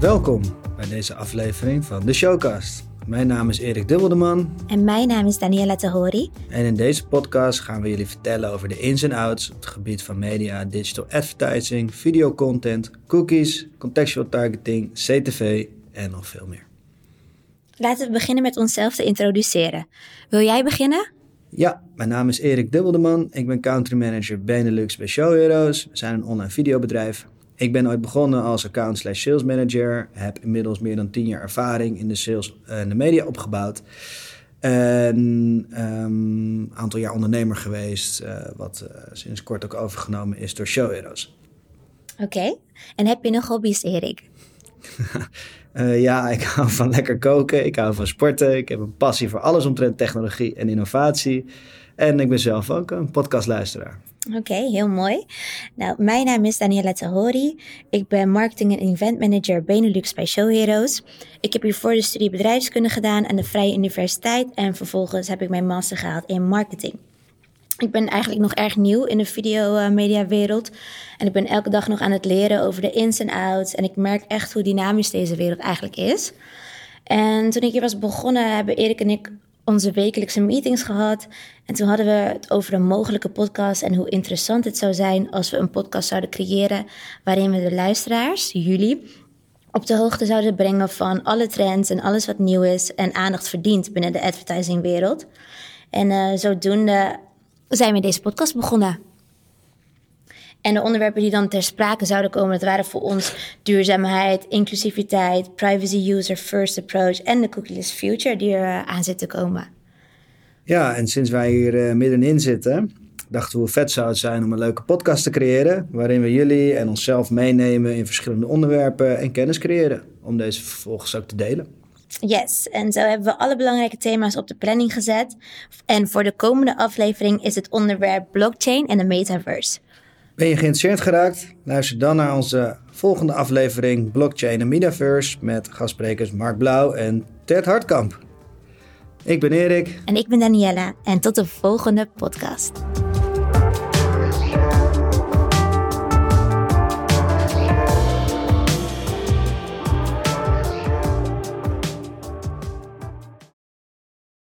Welkom bij deze aflevering van de Showcast. Mijn naam is Erik Dubbeldeman. En mijn naam is Daniela Tahori. En in deze podcast gaan we jullie vertellen over de ins en outs op het gebied van media, digital advertising, videocontent, cookies, contextual targeting, CTV en nog veel meer. Laten we beginnen met onszelf te introduceren. Wil jij beginnen? Ja, mijn naam is Erik Dubbeldeman. Ik ben country manager Benelux bij Show Heroes. We zijn een online videobedrijf. Ik ben ooit begonnen als account slash sales manager. Heb inmiddels meer dan tien jaar ervaring in de sales en de media opgebouwd. En een um, aantal jaar ondernemer geweest, uh, wat uh, sinds kort ook overgenomen is door Show Heroes. Oké, okay. en heb je nog hobby's, Erik? uh, ja, ik hou van lekker koken, ik hou van sporten, ik heb een passie voor alles omtrent technologie en innovatie. En ik ben zelf ook een podcastluisteraar. Oké, heel mooi. Nou, mijn naam is Daniela Tahori. Ik ben marketing en event manager Benelux bij Show Heroes. Ik heb hiervoor de studie bedrijfskunde gedaan aan de Vrije Universiteit en vervolgens heb ik mijn master gehaald in marketing. Ik ben eigenlijk nog erg nieuw in de videomedia wereld en ik ben elke dag nog aan het leren over de ins en outs en ik merk echt hoe dynamisch deze wereld eigenlijk is. En toen ik hier was begonnen, hebben Erik en ik onze wekelijkse meetings gehad. En toen hadden we het over een mogelijke podcast en hoe interessant het zou zijn als we een podcast zouden creëren waarin we de luisteraars, jullie, op de hoogte zouden brengen van alle trends en alles wat nieuw is en aandacht verdient binnen de advertisingwereld. En uh, zodoende zijn we deze podcast begonnen. En de onderwerpen die dan ter sprake zouden komen, dat waren voor ons duurzaamheid, inclusiviteit, privacy user first approach en de cookieless future die er uh, aan zit te komen. Ja, en sinds wij hier uh, middenin zitten, dachten we hoe vet zou het zijn om een leuke podcast te creëren, waarin we jullie en onszelf meenemen in verschillende onderwerpen en kennis creëren, om deze vervolgens ook te delen. Yes, en zo hebben we alle belangrijke thema's op de planning gezet. En voor de komende aflevering is het onderwerp blockchain en de metaverse. Ben je geïnteresseerd geraakt? Luister dan naar onze volgende aflevering Blockchain en Metaverse met gastsprekers Mark Blauw en Ted Hartkamp. Ik ben Erik. En ik ben Daniella. En tot de volgende podcast.